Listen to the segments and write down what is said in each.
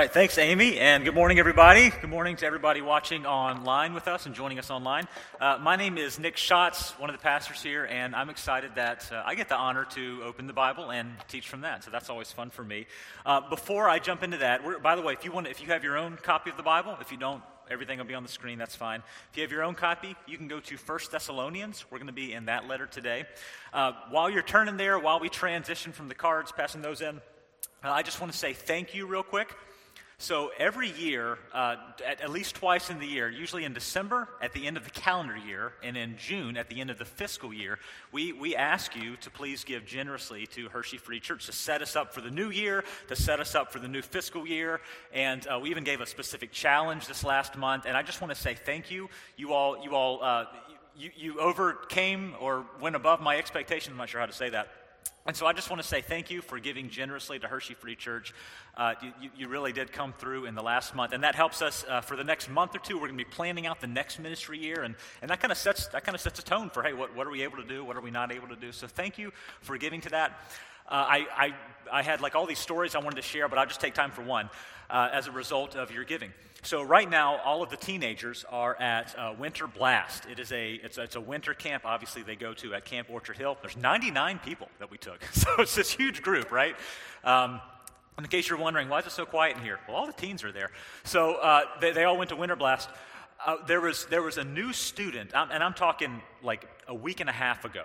All right, thanks, Amy, and good morning, everybody. Good morning to everybody watching online with us and joining us online. Uh, my name is Nick Schatz, one of the pastors here, and I'm excited that uh, I get the honor to open the Bible and teach from that. So that's always fun for me. Uh, before I jump into that, by the way, if you want, if you have your own copy of the Bible, if you don't, everything will be on the screen. That's fine. If you have your own copy, you can go to First Thessalonians. We're going to be in that letter today. Uh, while you're turning there, while we transition from the cards, passing those in, uh, I just want to say thank you real quick. So every year, uh, at, at, least twice in the year, usually in December at the end of the calendar year, and in June at the end of the fiscal year, we, we ask you to please give generously to Hershey Free Church to set us up for the new year, to set us up for the new fiscal year. And uh, we even gave a specific challenge this last month. And I just want to say thank you. You all, you all, uh, you, you overcame or went above my expectations. I'm not sure how to say that. And so I just want to say thank you for giving generously to Hershey Free Church. Uh, you, you, really did come through in the last month, and that helps us uh, for the next month or two. We're going to be planning out the next ministry year, and, and that kind of sets that kind of sets a tone for hey, what, what are we able to do? What are we not able to do? So thank you for giving to that. Uh, I, I, I had like all these stories I wanted to share, but I'll just take time for one uh, as a result of your giving. So right now, all of the teenagers are at uh, Winter Blast. It is a it's, it's, a winter camp. Obviously, they go to at Camp Orchard Hill. There's 99 people that we took, so it's this huge group, right? Um, in case you're wondering, why is it so quiet in here? Well, all the teens are there. So uh, they, they all went to Winter Blast. Uh, there was there was a new student, and I'm talking like a week and a half ago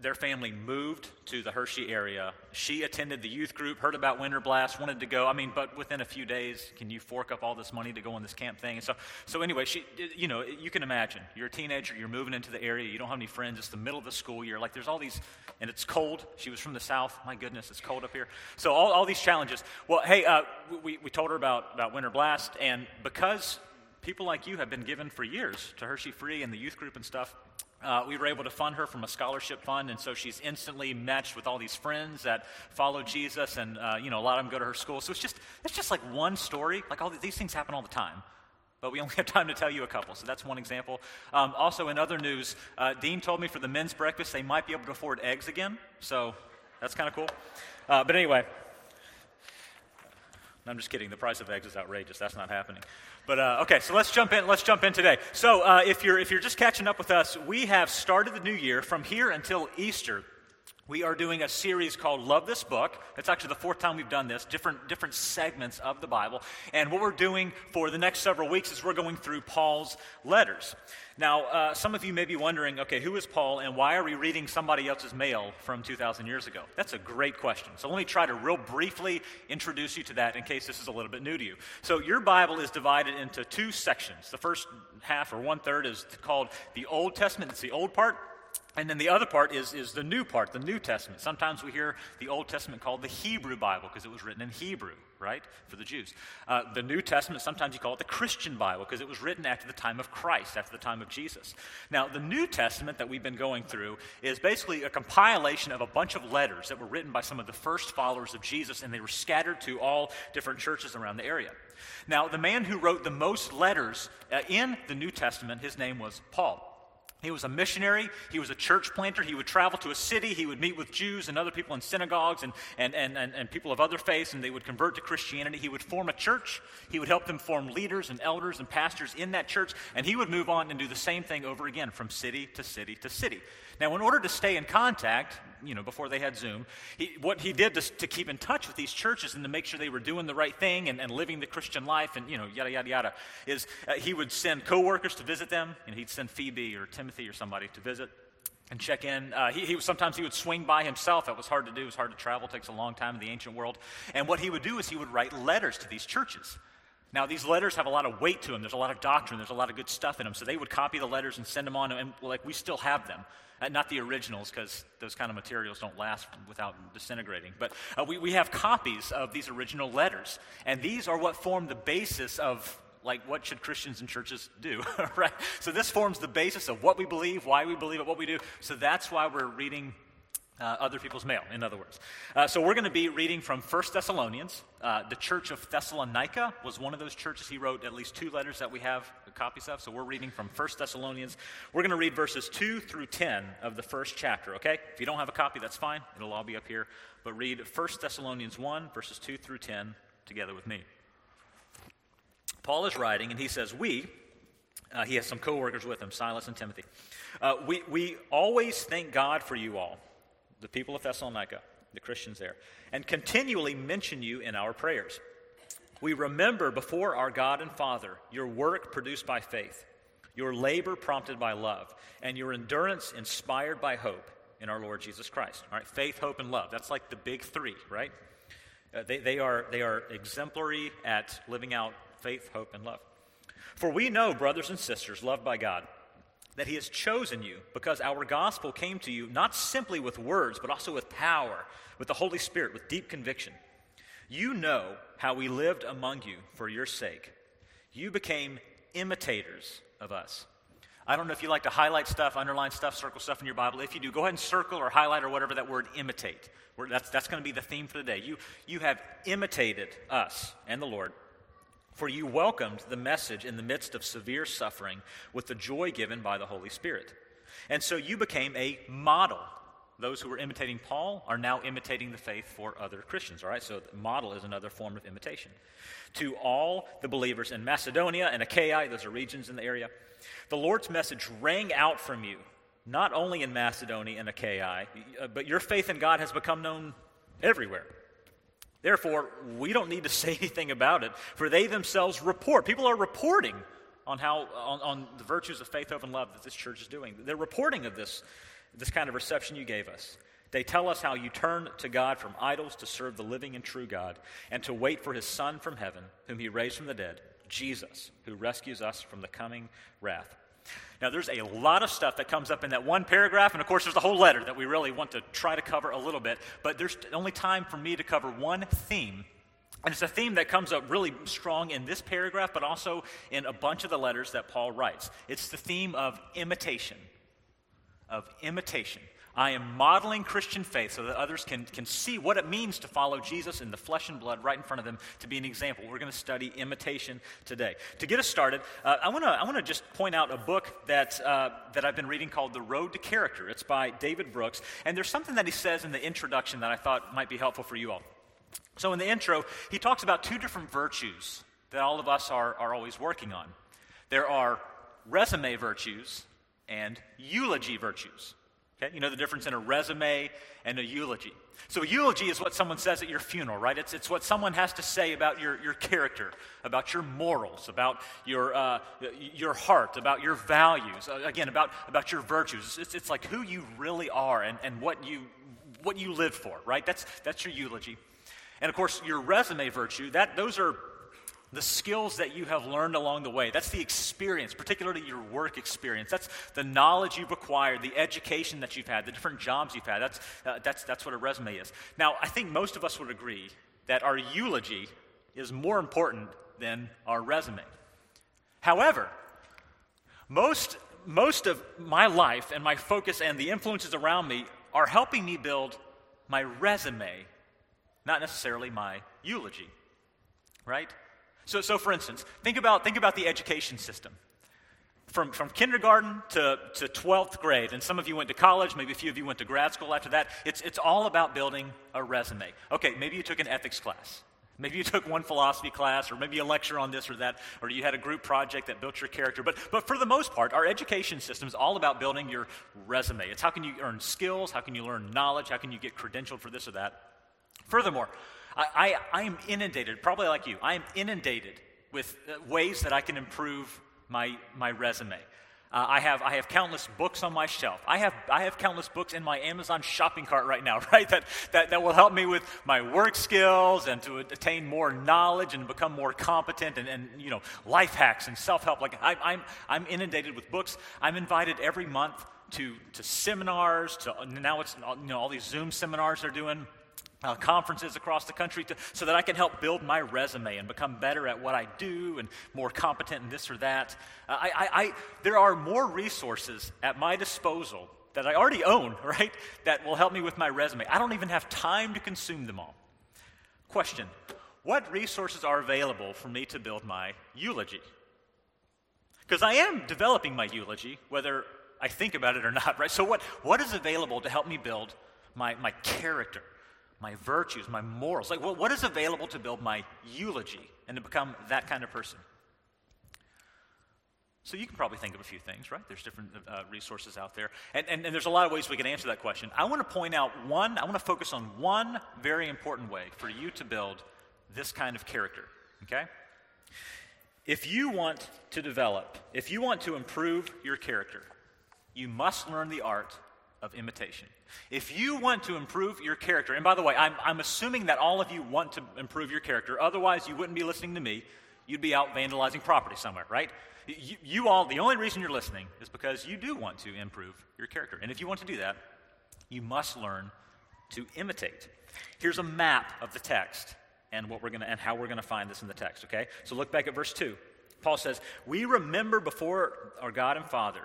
their family moved to the Hershey area. She attended the youth group, heard about Winter Blast, wanted to go. I mean, but within a few days, can you fork up all this money to go on this camp thing? And so, so anyway, she, you know, you can imagine. You're a teenager, you're moving into the area, you don't have any friends. It's the middle of the school year. Like, there's all these, and it's cold. She was from the south. My goodness, it's cold up here. So all, all these challenges. Well, hey, uh, we, we told her about, about Winter Blast, and because people like you have been given for years to Hershey Free and the youth group and stuff, uh, we were able to fund her from a scholarship fund, and so she's instantly matched with all these friends that follow Jesus, and uh, you know a lot of them go to her school. So it's just it's just like one story. Like all these things happen all the time, but we only have time to tell you a couple. So that's one example. Um, also, in other news, uh, Dean told me for the men's breakfast they might be able to afford eggs again. So that's kind of cool. Uh, but anyway, I'm just kidding. The price of eggs is outrageous. That's not happening. But uh, okay, so let's jump in. Let's jump in today. So uh, if you're if you're just catching up with us, we have started the new year from here until Easter. We are doing a series called Love This Book. It's actually the fourth time we've done this, different, different segments of the Bible. And what we're doing for the next several weeks is we're going through Paul's letters. Now, uh, some of you may be wondering, okay, who is Paul and why are we reading somebody else's mail from 2,000 years ago? That's a great question. So let me try to real briefly introduce you to that in case this is a little bit new to you. So your Bible is divided into two sections. The first half or one third is called the Old Testament, it's the old part. And then the other part is, is the new part, the New Testament. Sometimes we hear the Old Testament called the Hebrew Bible because it was written in Hebrew, right, for the Jews. Uh, the New Testament, sometimes you call it the Christian Bible because it was written after the time of Christ, after the time of Jesus. Now, the New Testament that we've been going through is basically a compilation of a bunch of letters that were written by some of the first followers of Jesus, and they were scattered to all different churches around the area. Now, the man who wrote the most letters uh, in the New Testament, his name was Paul. He was a missionary. He was a church planter. He would travel to a city. He would meet with Jews and other people in synagogues and, and, and, and, and, people of other faiths, and they would convert to Christianity. He would form a church. He would help them form leaders and elders and pastors in that church, and he would move on and do the same thing over again from city to city to city. Now, in order to stay in contact, you know, before they had Zoom, he, what he did to, to, keep in touch with these churches and to make sure they were doing the right thing and, and living the Christian life and, you know, yada, yada, yada, is uh, he would send coworkers to visit them, and he'd send Phoebe or Timothy or somebody to visit and check in. Uh, he, he, sometimes he would swing by himself. That was hard to do. It was hard to travel. It takes a long time in the ancient world. And what he would do is he would write letters to these churches. Now, these letters have a lot of weight to them. There's a lot of doctrine. There's a lot of good stuff in them. So they would copy the letters and send them on, and like we still have them. Uh, not the originals, because those kind of materials don't last without disintegrating. But uh, we, we have copies of these original letters. And these are what form the basis of like what should christians and churches do right so this forms the basis of what we believe why we believe it what we do so that's why we're reading uh, other people's mail, in other words. Uh, so we're going to be reading from 1 Thessalonians. Uh, the church of Thessalonica was one of those churches. He wrote at least two letters that we have copies of. So we're reading from 1 Thessalonians. We're going to read verses 2 through 10 of the first chapter, okay? If you don't have a copy, that's fine. It'll all be up here. But read 1 Thessalonians 1, verses 2 through 10 together with me. Paul is writing, and he says, We, uh, he has some co workers with him, Silas and Timothy. Uh, we, we always thank God for you all, the people of Thessalonica, the Christians there, and continually mention you in our prayers. We remember before our God and Father your work produced by faith, your labor prompted by love, and your endurance inspired by hope in our Lord Jesus Christ. All right, faith, hope, and love. That's like the big three, right? Uh, they, they, are, they are exemplary at living out faith, hope, and love. For we know, brothers and sisters, loved by God, that He has chosen you because our gospel came to you not simply with words, but also with power, with the Holy Spirit, with deep conviction. You know how we lived among you for your sake. You became imitators of us. I don't know if you like to highlight stuff, underline stuff, circle stuff in your Bible. If you do, go ahead and circle or highlight or whatever that word imitate. That's, that's going to be the theme for the day. You, you have imitated us and the Lord for you welcomed the message in the midst of severe suffering with the joy given by the Holy Spirit. And so you became a model. Those who were imitating Paul are now imitating the faith for other Christians, all right? So model is another form of imitation. To all the believers in Macedonia and Achaia, those are regions in the area, the Lord's message rang out from you, not only in Macedonia and Achaia, but your faith in God has become known everywhere. Therefore, we don't need to say anything about it, for they themselves report. People are reporting on how on, on, the virtues of faith, hope, and love that this church is doing. They're reporting of this, this kind of reception you gave us. They tell us how you turn to God from idols to serve the living and true God, and to wait for his Son from heaven, whom he raised from the dead, Jesus, who rescues us from the coming wrath. Now, there's a lot of stuff that comes up in that one paragraph, and of course, there's a whole letter that we really want to try to cover a little bit, but there's only time for me to cover one theme. And it's a theme that comes up really strong in this paragraph, but also in a bunch of the letters that Paul writes. It's the theme of imitation. Of imitation. I am modeling Christian faith so that others can, can see what it means to follow Jesus in the flesh and blood right in front of them to be an example. We're going to study imitation today. To get us started, uh, I want to I wanna just point out a book that, uh, that I've been reading called The Road to Character. It's by David Brooks. And there's something that he says in the introduction that I thought might be helpful for you all. So, in the intro, he talks about two different virtues that all of us are, are always working on there are resume virtues and eulogy virtues. Okay? You know the difference in a resume and a eulogy. So, a eulogy is what someone says at your funeral, right? It's, it's what someone has to say about your, your character, about your morals, about your, uh, your heart, about your values, uh, again, about, about your virtues. It's, it's like who you really are and, and what, you, what you live for, right? That's, that's your eulogy. And of course, your resume virtue, that, those are the skills that you have learned along the way. That's the experience, particularly your work experience. That's the knowledge you've acquired, the education that you've had, the different jobs you've had. That's, uh, that's, that's what a resume is. Now, I think most of us would agree that our eulogy is more important than our resume. However, most, most of my life and my focus and the influences around me are helping me build my resume, not necessarily my eulogy, right? So, so for instance, think about, think about the education system. From, from kindergarten to, to 12th grade, and some of you went to college, maybe a few of you went to grad school after that, it's, it's all about building a resume. Okay, maybe you took an ethics class. Maybe you took one philosophy class, or maybe a lecture on this or that, or you had a group project that built your character. But, but for the most part, our education system is all about building your resume. It's how can you earn skills, how can you learn knowledge, how can you get credentialed for this or that. Furthermore, I, I, I am inundated, probably like you, I am inundated with uh, ways that I can improve my, my resume. Uh, I, have, I have countless books on my shelf. I have, I have countless books in my Amazon shopping cart right now, right? That, that, that will help me with my work skills and to attain more knowledge and become more competent and, and you know, life hacks and self help. Like I, I'm, I'm inundated with books. I'm invited every month to, to seminars, to now it's you know, all these Zoom seminars they're doing uh, conferences across the country to, so that I can help build my resume and become better at what I do and more competent in this or that. Uh, I, I, I, there are more resources at my disposal that I already own, right, that will help me with my resume. I don't even have time to consume them all. Question What resources are available for me to build my eulogy? Because I am developing my eulogy, whether I think about it or not, right? So, what, what is available to help me build my, my character? My virtues, my morals. Like, what, what is available to build my eulogy and to become that kind of person? So you can probably think of a few things, right? There's different uh, resources out there. And, and, and there's a lot of ways we can answer that question. I want to point out one, I want to focus on one very important way for you to build this kind of character, okay? If you want to develop, if you want to improve your character, you must learn the art of imitation. If you want to improve your character, and by the way, I'm, I'm assuming that all of you want to improve your character, otherwise, you wouldn't be listening to me. You'd be out vandalizing property somewhere, right? You, you all, the only reason you're listening is because you do want to improve your character. And if you want to do that, you must learn to imitate. Here's a map of the text and what we're going to and how we're going to find this in the text, okay? So look back at verse 2. Paul says, "We remember before our God and Father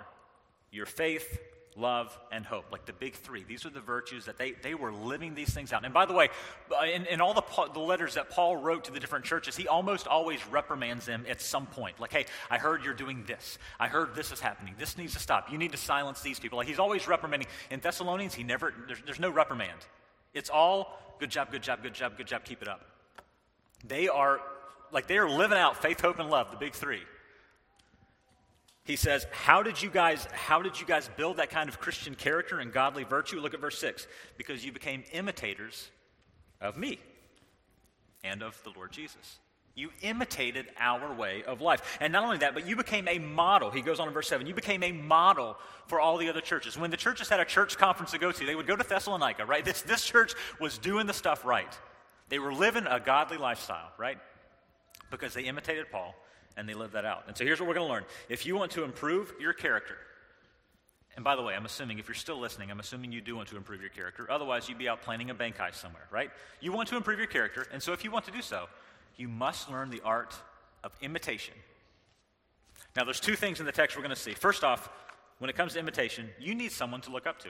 your faith, love, and hope, like the big three. These are the virtues that they, they were living these things out. And by the way, in, in all the, the letters that Paul wrote to the different churches, he almost always reprimands them at some point. Like, hey, I heard you're doing this. I heard this is happening. This needs to stop. You need to silence these people. Like, he's always reprimanding. In Thessalonians, he never, there's, there's no reprimand. It's all good job, good job, good job, good job, keep it up. They are, like, they are living out faith, hope, and love, the big three. He says, How did you guys, how did you guys build that kind of Christian character and godly virtue? Look at verse 6. Because you became imitators of me and of the Lord Jesus. You imitated our way of life. And not only that, but you became a model. He goes on in verse 7. You became a model for all the other churches. When the churches had a church conference to go to, they would go to Thessalonica, right? This, this church was doing the stuff right. They were living a godly lifestyle, right? Because they imitated Paul and they live that out. And so here's what we're going to learn. If you want to improve your character, and by the way, I'm assuming if you're still listening, I'm assuming you do want to improve your character. Otherwise, you'd be out planning a bank heist somewhere, right? You want to improve your character, and so if you want to do so, you must learn the art of imitation. Now, there's two things in the text we're going to see. First off, when it comes to imitation, you need someone to look up to.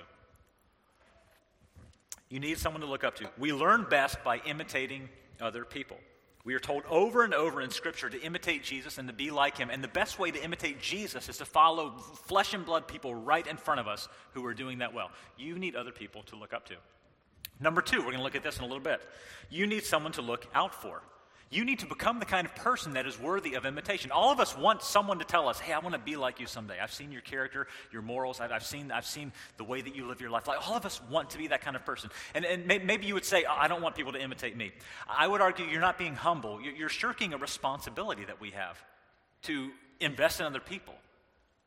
You need someone to look up to. We learn best by imitating other people. We are told over and over in Scripture to imitate Jesus and to be like him. And the best way to imitate Jesus is to follow flesh and blood people right in front of us who are doing that well. You need other people to look up to. Number two, we're going to look at this in a little bit. You need someone to look out for. You need to become the kind of person that is worthy of imitation. All of us want someone to tell us, hey, I want to be like you someday. I've seen your character, your morals, I've, I've, seen, I've seen the way that you live your life. Like, all of us want to be that kind of person. And, and maybe you would say, I don't want people to imitate me. I would argue you're not being humble. You're shirking a responsibility that we have to invest in other people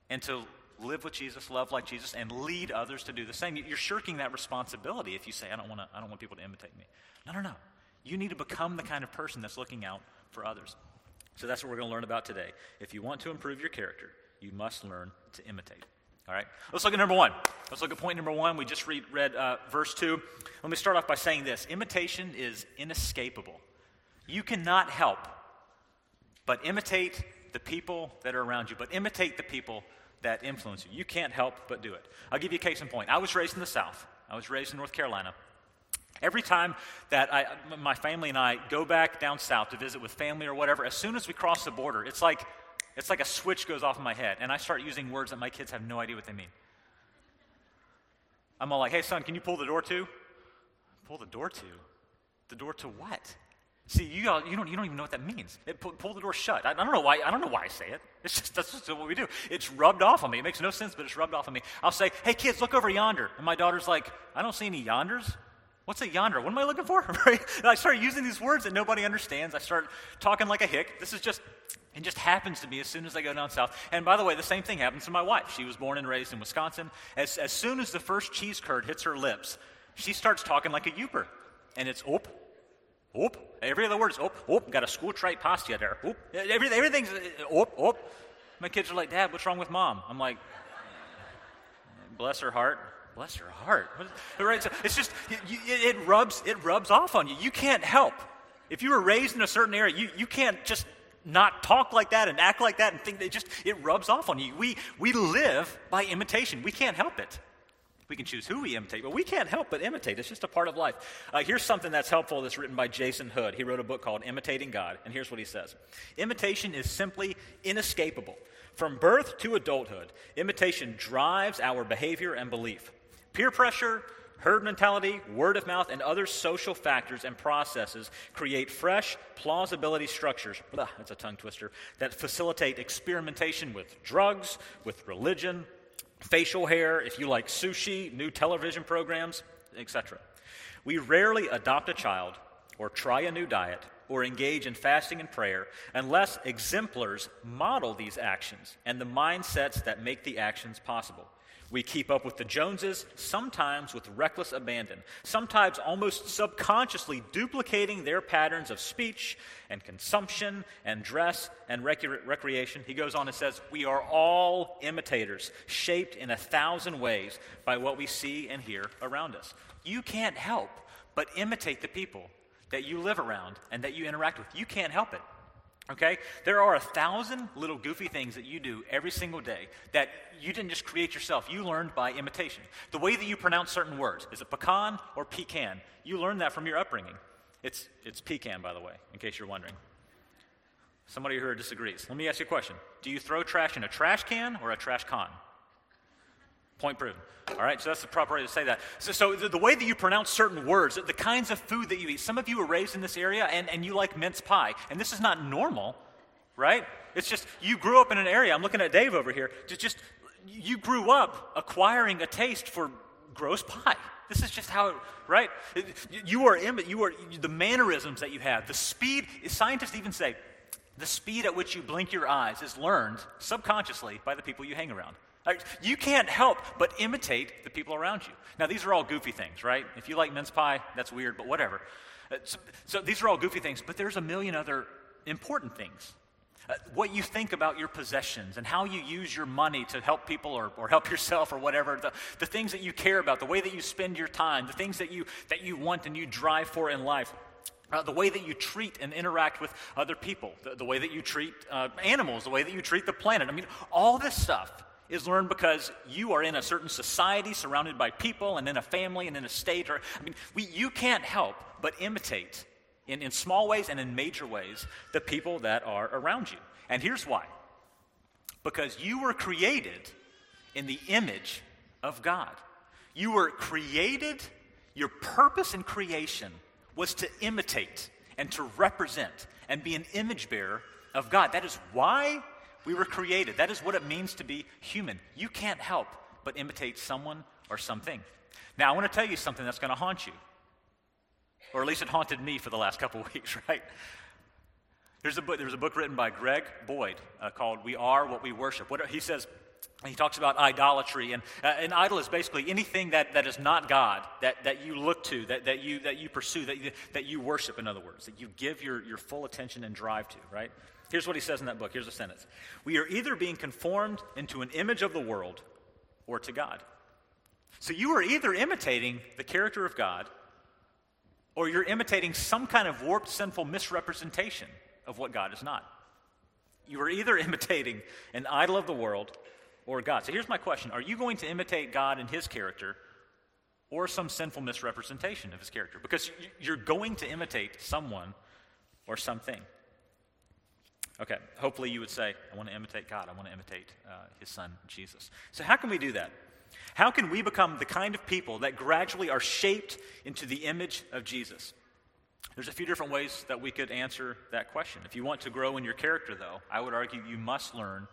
and to live with Jesus, love like Jesus, and lead others to do the same. You're shirking that responsibility if you say, I don't, wanna, I don't want people to imitate me. No, no, no. You need to become the kind of person that's looking out for others. So that's what we're going to learn about today. If you want to improve your character, you must learn to imitate. All right, let's look at number one. Let's look at point number one. We just read, read uh, verse two. Let me start off by saying this imitation is inescapable. You cannot help but imitate the people that are around you, but imitate the people that influence you. You can't help but do it. I'll give you a case in point. I was raised in the South, I was raised in North Carolina. Every time that I, my family and I go back down south to visit with family or whatever, as soon as we cross the border, it's like, it's like a switch goes off in my head, and I start using words that my kids have no idea what they mean. I'm all like, hey, son, can you pull the door to? Pull the door to? The door to what? See, you, all, you, don't, you don't even know what that means. It, pull, pull, the door shut. I, I, don't know why, I don't know why I say it. It's just, that's just what we do. It's rubbed off on me. It makes no sense, but it's rubbed off on me. I'll say, hey, kids, look over yonder. And my daughter's like, I don't see any yonders. What's a yonder? What am I looking for? right? And I start using these words that nobody understands. I start talking like a hick. This is just, it just happens to me as soon as I go down south. And by the way, the same thing happens to my wife. She was born and raised in Wisconsin. As, as soon as the first cheese curd hits her lips, she starts talking like a Yooper. And it's oop, oop. Every other word is oop, oop. Got a school trite pasta there. Oop. Every, everything's oop, oop. My kids are like, Dad, what's wrong with mom? I'm like, bless her heart bless your heart. Right? So it's just, it, rubs, it rubs off on you. You can't help. If you were raised in a certain area, you, you can't just not talk like that and act like that and think that it just, it rubs off on you. We, we live by imitation. We can't help it. We can choose who we imitate, but we can't help but imitate. It's just a part of life. Uh, here's something that's helpful that's written by Jason Hood. He wrote a book called Imitating God, and here's what he says Imitation is simply inescapable. From birth to adulthood, imitation drives our behavior and belief. Peer pressure, Herd mentality, word of mouth, and other social factors and processes create fresh plausibility structures, blah, that's a tongue twister, that facilitate experimentation with drugs, with religion, facial hair, if you like sushi, new television programs, etc. We rarely adopt a child or try a new diet or engage in fasting and prayer unless exemplars model these actions and the mindsets that make the actions possible. We keep up with the Joneses, sometimes with reckless abandon, sometimes almost subconsciously duplicating their patterns of speech and consumption and dress and rec- recreation. He goes on and says, We are all imitators, shaped in a thousand ways by what we see and hear around us. You can't help but imitate the people that you live around and that you interact with. You can't help it. Okay? There are a thousand little goofy things that you do every single day that you didn't just create yourself. You learned by imitation. The way that you pronounce certain words is it pecan or pecan? You learned that from your upbringing. It's, it's pecan, by the way, in case you're wondering. Somebody here disagrees. Let me ask you a question Do you throw trash in a trash can or a trash con? Point proven. All right, so that's the proper way to say that. So, so the, the, way that you pronounce certain words, the kinds of food that you eat, some of you were raised in this area and, and you like mince pie, and this is not normal, right? It's just you grew up in an area. I'm looking at Dave over here. Just, just you grew up acquiring a taste for gross pie. This is just how, it, right? You are, you are the mannerisms that you have, the speed. Scientists even say the speed at which you blink your eyes is learned subconsciously by the people you hang around. You can't help but imitate the people around you. Now, these are all goofy things, right? If you like mince pie, that's weird, but whatever. Uh, so, so these are all goofy things, but there's a million other important things. Uh, what you think about your possessions and how you use your money to help people or, or help yourself or whatever, the, the things that you care about, the way that you spend your time, the things that you, that you want and you drive for in life. Uh, the way that you treat and interact with other people, the, the way that you treat uh, animals, the way that you treat the planet. I mean, all this stuff is learned because you are in a certain society surrounded by people and in a family and in a state. Or, I mean, we, you can't help but imitate in, in small ways and in major ways the people that are around you. And here's why because you were created in the image of God. You were created, your purpose in creation was to imitate and to represent and be an image bearer of God. That is why we were created. That is what it means to be human. You can't help but imitate someone or something. Now, I want to tell you something that's going to haunt you. Or at least it haunted me for the last couple weeks, right? There's a book, there's a book written by Greg Boyd uh, called We Are What We Worship. What, he says, he talks about idolatry, and uh, an idol is basically anything that, that is not God that, that you look to, that, that, you, that you pursue, that you, that you worship, in other words, that you give your, your full attention and drive to, right? Here's what he says in that book. Here's a sentence We are either being conformed into an image of the world or to God. So you are either imitating the character of God or you're imitating some kind of warped, sinful misrepresentation of what God is not. You are either imitating an idol of the world or God. So here's my question Are you going to imitate God and his character or some sinful misrepresentation of his character? Because you're going to imitate someone or something. Okay, hopefully you would say, I want to imitate God. I want to imitate uh, his son, Jesus. So, how can we do that? How can we become the kind of people that gradually are shaped into the image of Jesus? There's a few different ways that we could answer that question. If you want to grow in your character, though, I would argue you must learn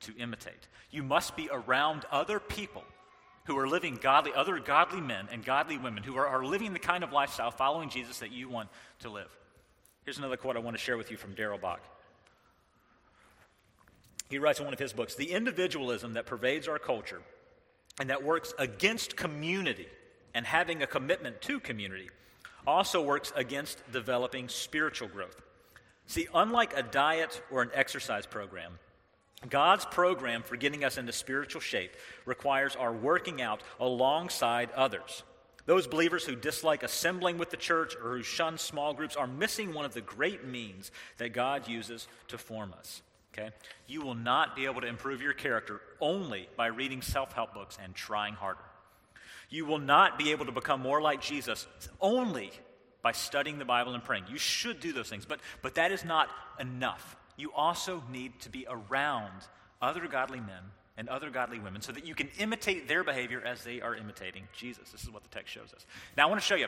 to imitate. You must be around other people who are living godly, other godly men and godly women who are, are living the kind of lifestyle following Jesus that you want to live. Here's another quote I want to share with you from Darrell Bock. He writes in one of his books The individualism that pervades our culture and that works against community and having a commitment to community also works against developing spiritual growth. See, unlike a diet or an exercise program, God's program for getting us into spiritual shape requires our working out alongside others. Those believers who dislike assembling with the church or who shun small groups are missing one of the great means that God uses to form us. Okay? You will not be able to improve your character only by reading self help books and trying harder. You will not be able to become more like Jesus only by studying the Bible and praying. You should do those things, but, but that is not enough. You also need to be around other godly men and other godly women so that you can imitate their behavior as they are imitating Jesus. This is what the text shows us. Now, I want to show you.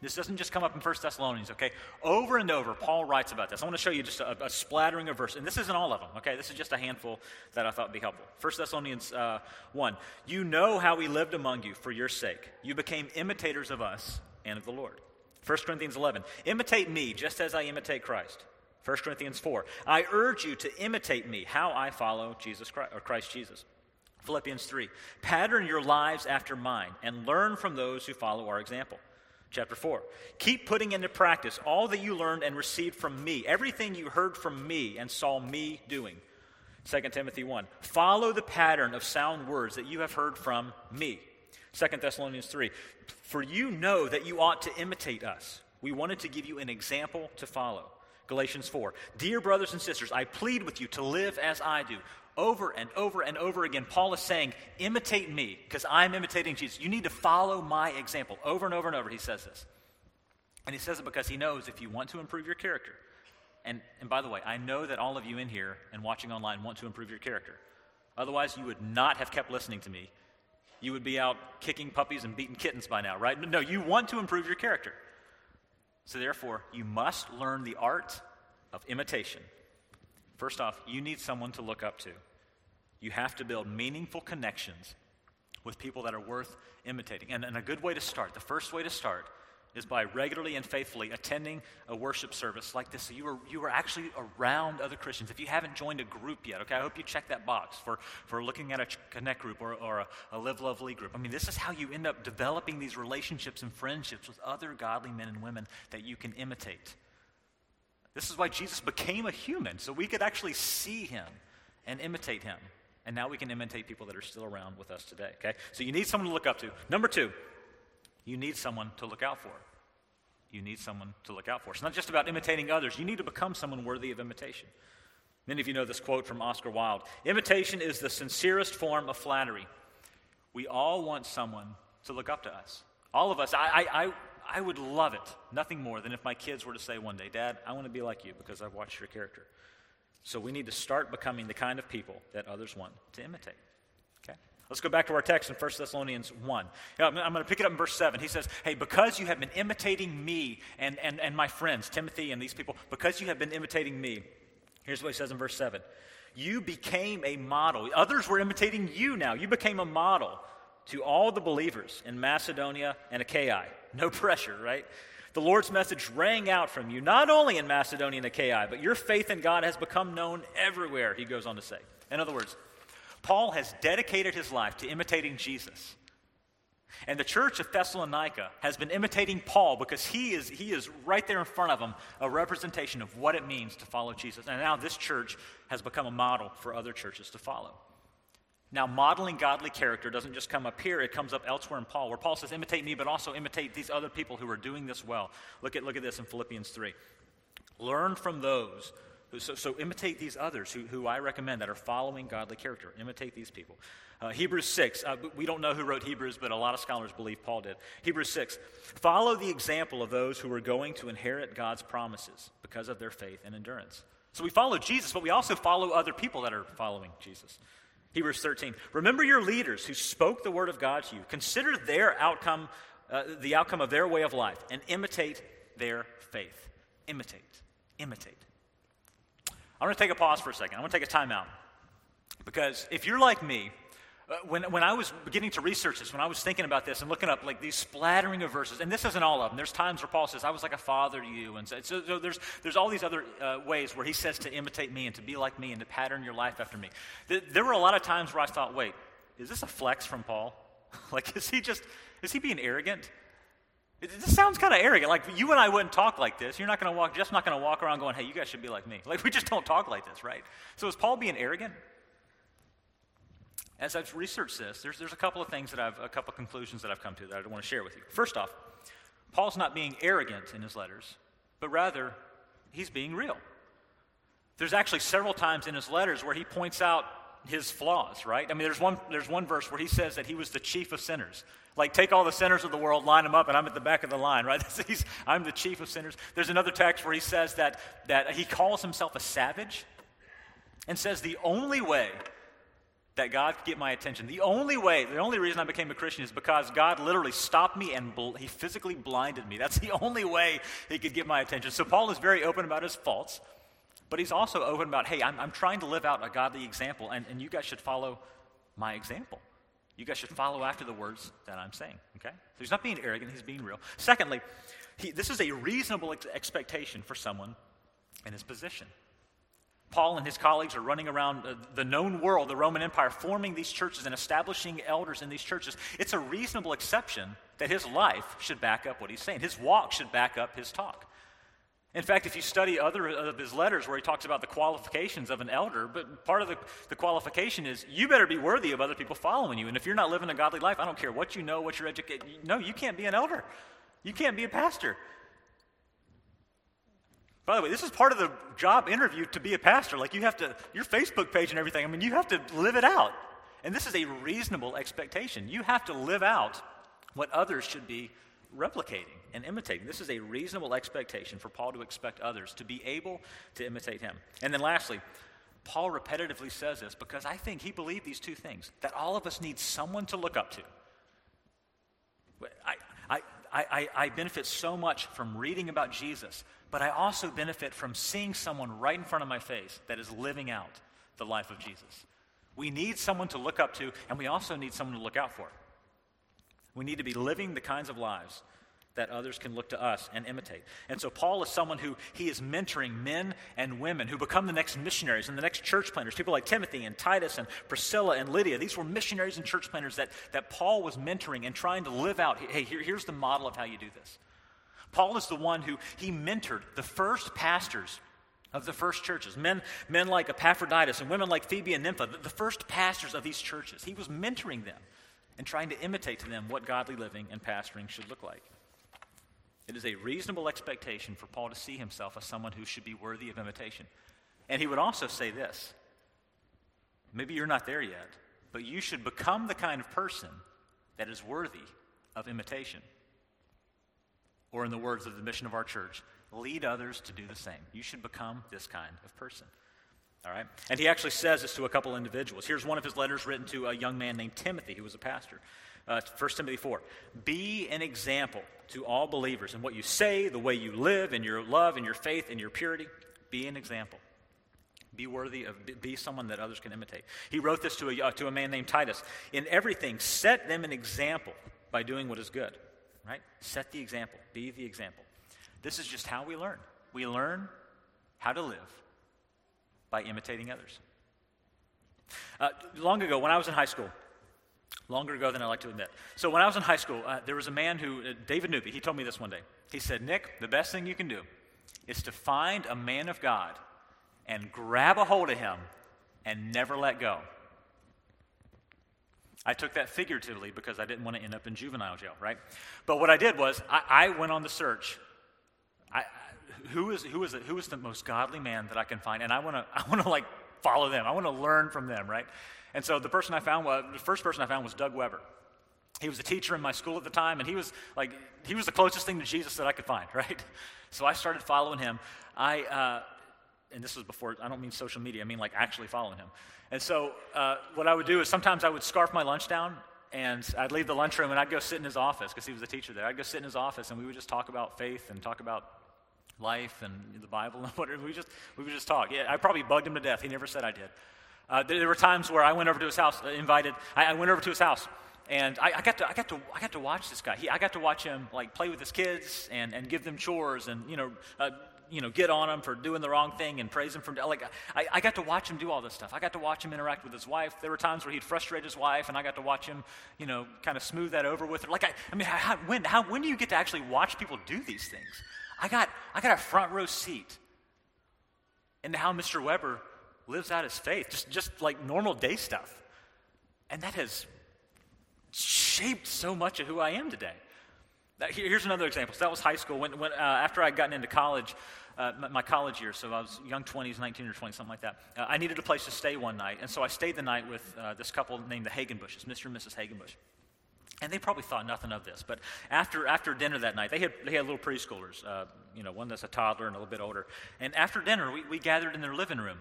This doesn't just come up in 1 Thessalonians, okay? Over and over, Paul writes about this. I want to show you just a, a splattering of verses. And this isn't all of them, okay? This is just a handful that I thought would be helpful. 1 Thessalonians uh, 1. You know how we lived among you for your sake. You became imitators of us and of the Lord. 1 Corinthians 11. Imitate me just as I imitate Christ. 1 Corinthians 4. I urge you to imitate me, how I follow Jesus Christ, or Christ Jesus. Philippians 3. Pattern your lives after mine and learn from those who follow our example. Chapter 4. Keep putting into practice all that you learned and received from me, everything you heard from me and saw me doing. 2 Timothy 1. Follow the pattern of sound words that you have heard from me. 2 Thessalonians 3. For you know that you ought to imitate us. We wanted to give you an example to follow. Galatians 4. Dear brothers and sisters, I plead with you to live as I do. Over and over and over again, Paul is saying, imitate me, because I'm imitating Jesus. You need to follow my example. Over and over and over, he says this. And he says it because he knows if you want to improve your character, and, and by the way, I know that all of you in here and watching online want to improve your character. Otherwise, you would not have kept listening to me. You would be out kicking puppies and beating kittens by now, right? No, you want to improve your character. So, therefore, you must learn the art of imitation. First off, you need someone to look up to. You have to build meaningful connections with people that are worth imitating. And, and a good way to start, the first way to start, is by regularly and faithfully attending a worship service like this. So you are, you are actually around other Christians. If you haven't joined a group yet, okay, I hope you check that box for, for looking at a Connect group or, or a, a Live Lovely group. I mean, this is how you end up developing these relationships and friendships with other godly men and women that you can imitate. This is why Jesus became a human, so we could actually see him and imitate him. And now we can imitate people that are still around with us today, okay? So you need someone to look up to. Number two, you need someone to look out for. You need someone to look out for. It's not just about imitating others, you need to become someone worthy of imitation. Many of you know this quote from Oscar Wilde Imitation is the sincerest form of flattery. We all want someone to look up to us. All of us, I, I, I, I would love it, nothing more than if my kids were to say one day, Dad, I want to be like you because I've watched your character. So we need to start becoming the kind of people that others want to imitate. Okay? Let's go back to our text in 1 Thessalonians 1. I'm going to pick it up in verse 7. He says, Hey, because you have been imitating me and, and, and my friends, Timothy and these people, because you have been imitating me, here's what he says in verse 7 You became a model. Others were imitating you now. You became a model to all the believers in Macedonia and Achaia. No pressure, right? The Lord's message rang out from you, not only in Macedonia and Achaia, but your faith in God has become known everywhere, he goes on to say. In other words, Paul has dedicated his life to imitating Jesus. And the church of Thessalonica has been imitating Paul because he is, he is right there in front of them, a representation of what it means to follow Jesus. And now this church has become a model for other churches to follow. Now, modeling godly character doesn't just come up here, it comes up elsewhere in Paul, where Paul says, imitate me, but also imitate these other people who are doing this well. Look at, look at this in Philippians 3. Learn from those so, so imitate these others who, who I recommend that are following godly character. Imitate these people. Uh, Hebrews 6, uh, we don't know who wrote Hebrews, but a lot of scholars believe Paul did. Hebrews 6, follow the example of those who are going to inherit God's promises because of their faith and endurance. So we follow Jesus, but we also follow other people that are following Jesus. Hebrews 13, remember your leaders who spoke the word of God to you. Consider their outcome, uh, the outcome of their way of life, and imitate their faith. Imitate. Imitate. I'm going to take a pause for a second. I'm going to take a time out. Because if you're like me, when, when I was beginning to research this, when I was thinking about this and looking up like these splattering of verses, and this isn't all of them. There's times where Paul says, I was like a father to you. And so, so there's, there's all these other uh, ways where he says to imitate me and to be like me and to pattern your life after me. Th- there were a lot of times where I thought, wait, is this a flex from Paul? like, is he just, is he being arrogant? This sounds kind of arrogant. Like you and I wouldn't talk like this. You're not going to walk, just not going to walk around going, hey, you guys should be like me. Like we just don't talk like this, right? So is Paul being arrogant? As I've researched this, there's, there's a couple of things that I've, a couple of conclusions that I've come to that I want to share with you. First off, Paul's not being arrogant in his letters, but rather he's being real. There's actually several times in his letters where he points out his flaws, right? I mean, there's one, there's one verse where he says that he was the chief of sinners. Like, take all the sinners of the world, line them up, and I'm at the back of the line, right? I'm the chief of sinners. There's another text where he says that, that he calls himself a savage and says the only way that God could get my attention. The only way, the only reason I became a Christian is because God literally stopped me and bl- he physically blinded me. That's the only way he could get my attention. So Paul is very open about his faults, but he's also open about, hey, I'm, I'm trying to live out a godly example, and, and you guys should follow my example. You guys should follow after the words that I'm saying, okay? So he's not being arrogant, he's being real. Secondly, he, this is a reasonable ex- expectation for someone in his position. Paul and his colleagues are running around the known world, the Roman Empire, forming these churches and establishing elders in these churches. It's a reasonable exception that his life should back up what he's saying. His walk should back up his talk. In fact, if you study other of his letters where he talks about the qualifications of an elder, but part of the, the qualification is you better be worthy of other people following you. And if you're not living a godly life, I don't care what you know, what you're educated. No, you can't be an elder. You can't be a pastor. By the way, this is part of the job interview to be a pastor. Like you have to, your Facebook page and everything, I mean, you have to live it out. And this is a reasonable expectation. You have to live out what others should be replicating and imitating. This is a reasonable expectation for Paul to expect others to be able to imitate him. And then lastly, Paul repetitively says this because I think he believed these two things that all of us need someone to look up to. I, I, I, I benefit so much from reading about Jesus, but I also benefit from seeing someone right in front of my face that is living out the life of Jesus. We need someone to look up to, and we also need someone to look out for. We need to be living the kinds of lives that others can look to us and imitate. And so Paul is someone who he is mentoring men and women who become the next missionaries and the next church planters. People like Timothy and Titus and Priscilla and Lydia. These were missionaries and church planters that, that Paul was mentoring and trying to live out. Hey, here, here's the model of how you do this. Paul is the one who he mentored the first pastors of the first churches, men, men like Epaphroditus and women like Phoebe and Nympha, the, the first pastors of these churches. He was mentoring them and trying to imitate to them what godly living and pastoring should look like. It is a reasonable expectation for Paul to see himself as someone who should be worthy of imitation. And he would also say this maybe you're not there yet, but you should become the kind of person that is worthy of imitation. Or, in the words of the mission of our church, lead others to do the same. You should become this kind of person. All right? And he actually says this to a couple individuals. Here's one of his letters written to a young man named Timothy, who was a pastor. Uh, 1 Timothy 4. Be an example to all believers in what you say, the way you live, in your love, in your faith, in your purity. Be an example. Be worthy of, be someone that others can imitate. He wrote this to a, uh, to a man named Titus. In everything, set them an example by doing what is good. Right? Set the example. Be the example. This is just how we learn. We learn how to live by imitating others. Uh, long ago, when I was in high school, longer ago than I like to admit. So when I was in high school, uh, there was a man who, uh, David Newby, he told me this one day. He said, Nick, the best thing you can do is to find a man of God and grab a hold of him and never let go. I took that figuratively because I didn't want to end up in juvenile jail, right? But what I did was I, I went on the search. I, who is who is the, who is the most godly man that I can find, and I want to I want to like follow them. I want to learn from them, right? And so the person I found was the first person I found was Doug Weber. He was a teacher in my school at the time, and he was like he was the closest thing to Jesus that I could find, right? So I started following him. I uh, and this was before I don't mean social media. I mean like actually following him. And so uh, what I would do is sometimes I would scarf my lunch down and I'd leave the lunchroom and I'd go sit in his office because he was a teacher there. I'd go sit in his office and we would just talk about faith and talk about life and the Bible and whatever. We just we would just talk. Yeah, I probably bugged him to death. He never said I did. Uh, there, were times where I went over to his house, uh, invited. I, I, went over to his house, and I, I, got to I got to I got to watch this guy. He, I got to watch him like play with his kids and, and give them chores and you know uh, you know, get on him for doing the wrong thing and praise him for, like, I, I got to watch him do all this stuff. I got to watch him interact with his wife. There were times where he'd frustrate his wife, and I got to watch him, you know, kind of smooth that over with her. Like, I, I mean, how, when, how, when do you get to actually watch people do these things? I got, I got a front row seat into how Mr. Weber lives out his faith, just, just like normal day stuff. And that has shaped so much of who I am today. Here's another example. So that was high school. When, when, uh, after I'd gotten into college, uh, my college years, so I was young 20s, 19 or 20, something like that, uh, I needed a place to stay one night. And so I stayed the night with uh, this couple named the Hagenbushes, Mr. and Mrs. Hagenbush. And they probably thought nothing of this. But after, after dinner that night, they had, they had little preschoolers, uh, you know, one that's a toddler and a little bit older. And after dinner, we, we gathered in their living room.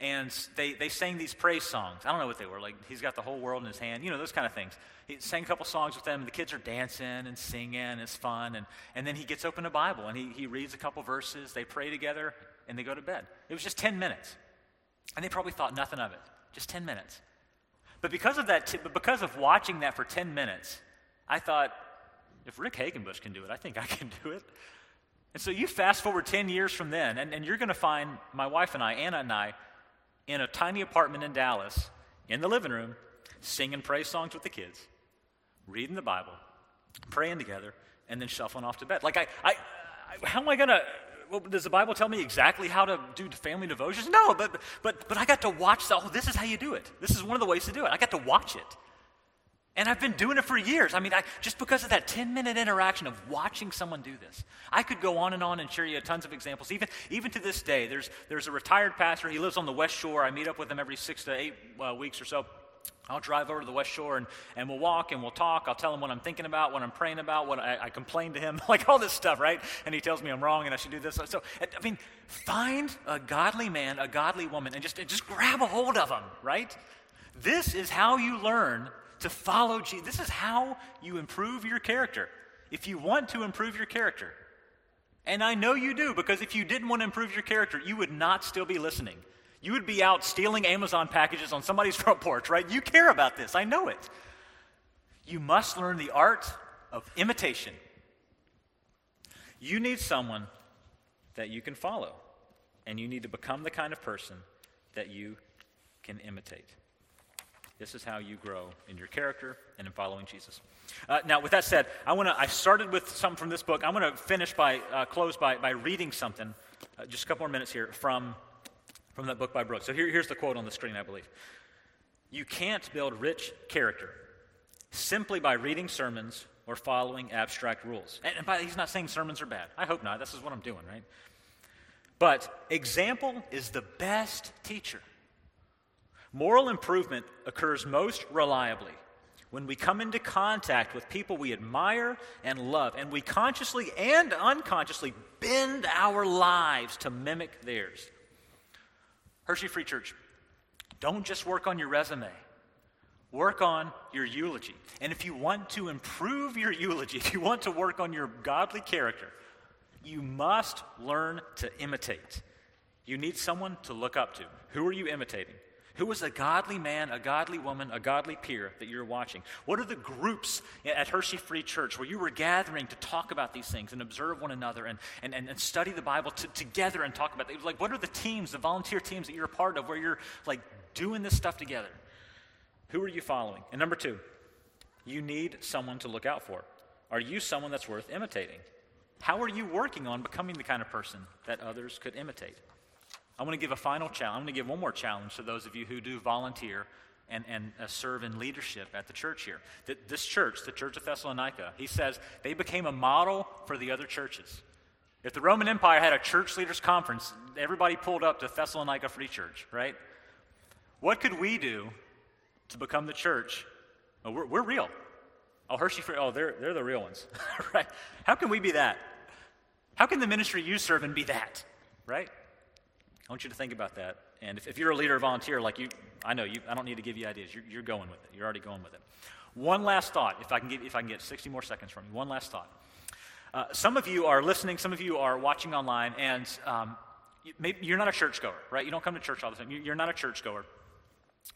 And they, they sang these praise songs. I don't know what they were. Like, he's got the whole world in his hand, you know, those kind of things. He sang a couple songs with them, and the kids are dancing and singing, it's fun. And, and then he gets open a Bible, and he, he reads a couple verses. They pray together, and they go to bed. It was just 10 minutes. And they probably thought nothing of it. Just 10 minutes. But because of that, t- but because of watching that for 10 minutes, I thought, if Rick Hagenbush can do it, I think I can do it. And so you fast forward 10 years from then, and, and you're going to find my wife and I, Anna and I, in a tiny apartment in Dallas, in the living room, singing praise songs with the kids, reading the Bible, praying together, and then shuffling off to bed. Like, I, I, I how am I going to well, does the Bible tell me exactly how to do family devotions? No, but, but, but I got to watch the, oh, this is how you do it. This is one of the ways to do it. I got to watch it. And I've been doing it for years. I mean, I, just because of that 10 minute interaction of watching someone do this, I could go on and on and share you tons of examples. Even, even to this day, there's, there's a retired pastor. He lives on the West Shore. I meet up with him every six to eight uh, weeks or so. I'll drive over to the West Shore and, and we'll walk and we'll talk. I'll tell him what I'm thinking about, what I'm praying about, what I, I complain to him, like all this stuff, right? And he tells me I'm wrong and I should do this. So, I mean, find a godly man, a godly woman, and just, and just grab a hold of them, right? This is how you learn to follow Jesus. This is how you improve your character. If you want to improve your character, and I know you do, because if you didn't want to improve your character, you would not still be listening. You would be out stealing Amazon packages on somebody's front porch, right? You care about this. I know it. You must learn the art of imitation. You need someone that you can follow, and you need to become the kind of person that you can imitate. This is how you grow in your character and in following Jesus. Uh, now, with that said, I want to. I started with something from this book. I'm going to finish by uh, close by by reading something, uh, just a couple more minutes here from from that book by Brooks. So here, here's the quote on the screen, I believe. You can't build rich character simply by reading sermons or following abstract rules. And, and by, he's not saying sermons are bad. I hope not. This is what I'm doing, right? But example is the best teacher. Moral improvement occurs most reliably when we come into contact with people we admire and love, and we consciously and unconsciously bend our lives to mimic theirs. Hershey Free Church, don't just work on your resume. Work on your eulogy. And if you want to improve your eulogy, if you want to work on your godly character, you must learn to imitate. You need someone to look up to. Who are you imitating? Who is a godly man, a godly woman, a godly peer that you're watching? What are the groups at Hershey Free Church where you were gathering to talk about these things and observe one another and, and, and, study the Bible to, together and talk about it? Like, what are the teams, the volunteer teams that you're a part of where you're like doing this stuff together? Who are you following? And number two, you need someone to look out for. Are you someone that's worth imitating? How are you working on becoming the kind of person that others could imitate? I want to give a final challenge. I'm going to give one more challenge to those of you who do volunteer and, and uh, serve in leadership at the church here. That this church, the Church of Thessalonica, he says they became a model for the other churches. If the Roman Empire had a church leaders conference, everybody pulled up to Thessalonica Free Church, right? What could we do to become the church? Oh, we're, we're real. Oh, Hershey Free, oh, they're, they're the real ones, right? How can we be that? How can the ministry you serve in be that, right? I want you to think about that. And if, if you're a leader or volunteer, like you, I know you, I don't need to give you ideas. You're, you're going with it. You're already going with it. One last thought, if I can, give, if I can get 60 more seconds from you. One last thought. Uh, some of you are listening, some of you are watching online, and um, maybe you're not a churchgoer, right? You don't come to church all the time. You're not a churchgoer.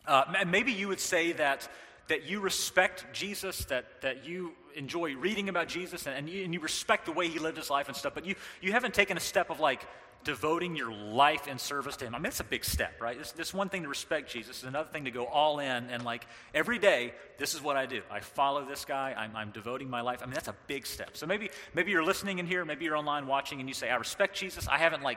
Uh, maybe you would say that, that you respect Jesus, that, that you enjoy reading about Jesus, and, and, you, and you respect the way he lived his life and stuff, but you, you haven't taken a step of like, devoting your life in service to Him. I mean, it's a big step, right? It's, it's one thing to respect Jesus, it's another thing to go all in and, like, every day, this is what I do. I follow this guy, I'm, I'm devoting my life. I mean, that's a big step. So maybe, maybe you're listening in here, maybe you're online watching, and you say, I respect Jesus. I haven't, like,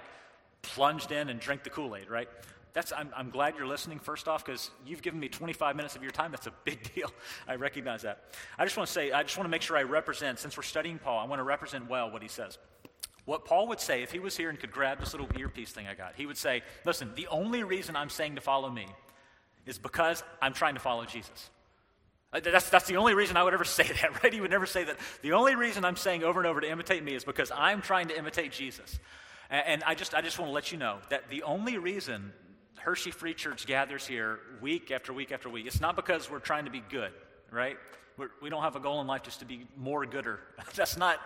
plunged in and drank the Kool Aid, right? That's, I'm, I'm glad you're listening, first off, because you've given me 25 minutes of your time. That's a big deal. I recognize that. I just want to say, I just want to make sure I represent, since we're studying Paul, I want to represent well what he says. What Paul would say if he was here and could grab this little earpiece thing I got, he would say, Listen, the only reason I'm saying to follow me is because I'm trying to follow Jesus. Uh, that's, that's the only reason I would ever say that, right? He would never say that. The only reason I'm saying over and over to imitate me is because I'm trying to imitate Jesus. And, and I, just, I just want to let you know that the only reason Hershey Free Church gathers here week after week after week, it's not because we're trying to be good, right? We're, we do not have a goal in life just to be more gooder. That's not,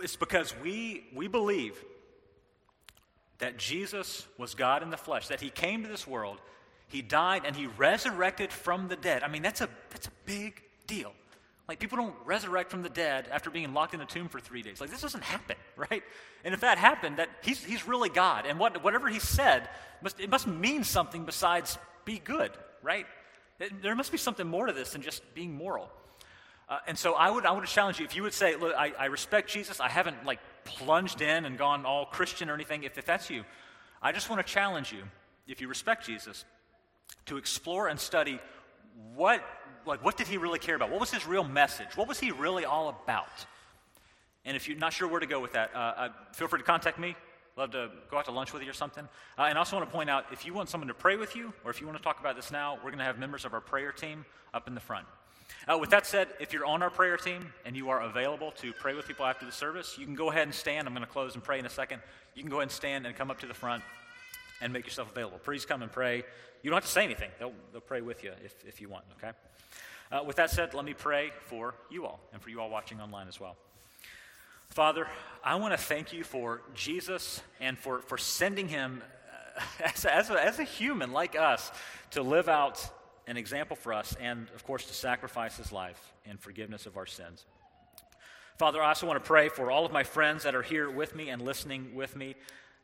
it's because we, we believe that Jesus was God in the flesh, that he came to this world, he died, and he resurrected from the dead. I mean, that's a, that's a big deal. Like, people don't resurrect from the dead after being locked in a tomb for three days. Like, this doesn't happen, right? And if that happened, that he's, he's really God. And what, whatever he said, must, it must mean something besides be good, right? There must be something more to this than just being moral. Uh, and so I would, I would challenge you if you would say, look, I, I respect Jesus. I haven't like plunged in and gone all Christian or anything. If, if that's you, I just want to challenge you, if you respect Jesus, to explore and study what like, what did he really care about? What was his real message? What was he really all about? And if you're not sure where to go with that, uh, uh, feel free to contact me. Love to go out to lunch with you or something. Uh, and I also want to point out if you want someone to pray with you, or if you want to talk about this now, we're going to have members of our prayer team up in the front. Uh, with that said, if you're on our prayer team and you are available to pray with people after the service, you can go ahead and stand. I'm going to close and pray in a second. You can go ahead and stand and come up to the front and make yourself available. Please come and pray. You don't have to say anything, they'll, they'll pray with you if, if you want, okay? Uh, with that said, let me pray for you all and for you all watching online as well. Father, I want to thank you for Jesus and for, for sending him uh, as, as, a, as a human like us to live out an example for us and, of course, to sacrifice his life in forgiveness of our sins. Father, I also want to pray for all of my friends that are here with me and listening with me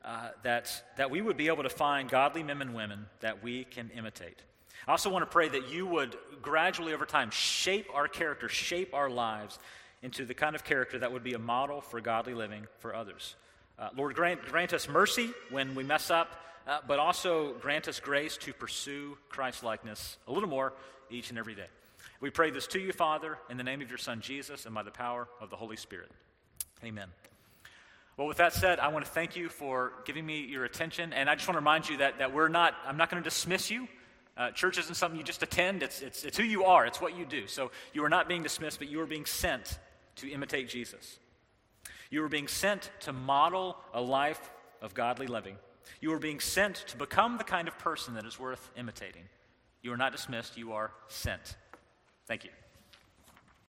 uh, that, that we would be able to find godly men and women that we can imitate. I also want to pray that you would gradually over time shape our character, shape our lives into the kind of character that would be a model for godly living for others. Uh, Lord, grant, grant us mercy when we mess up, uh, but also grant us grace to pursue Christ likeness a little more each and every day. We pray this to you, Father, in the name of your Son Jesus and by the power of the Holy Spirit. Amen. Well, with that said, I want to thank you for giving me your attention. And I just want to remind you that, that we're not, I'm not going to dismiss you. Uh, church isn't something you just attend, it's, it's, it's who you are, it's what you do. So you are not being dismissed, but you are being sent to imitate Jesus. You are being sent to model a life of godly living. You are being sent to become the kind of person that is worth imitating. You are not dismissed, you are sent. Thank you.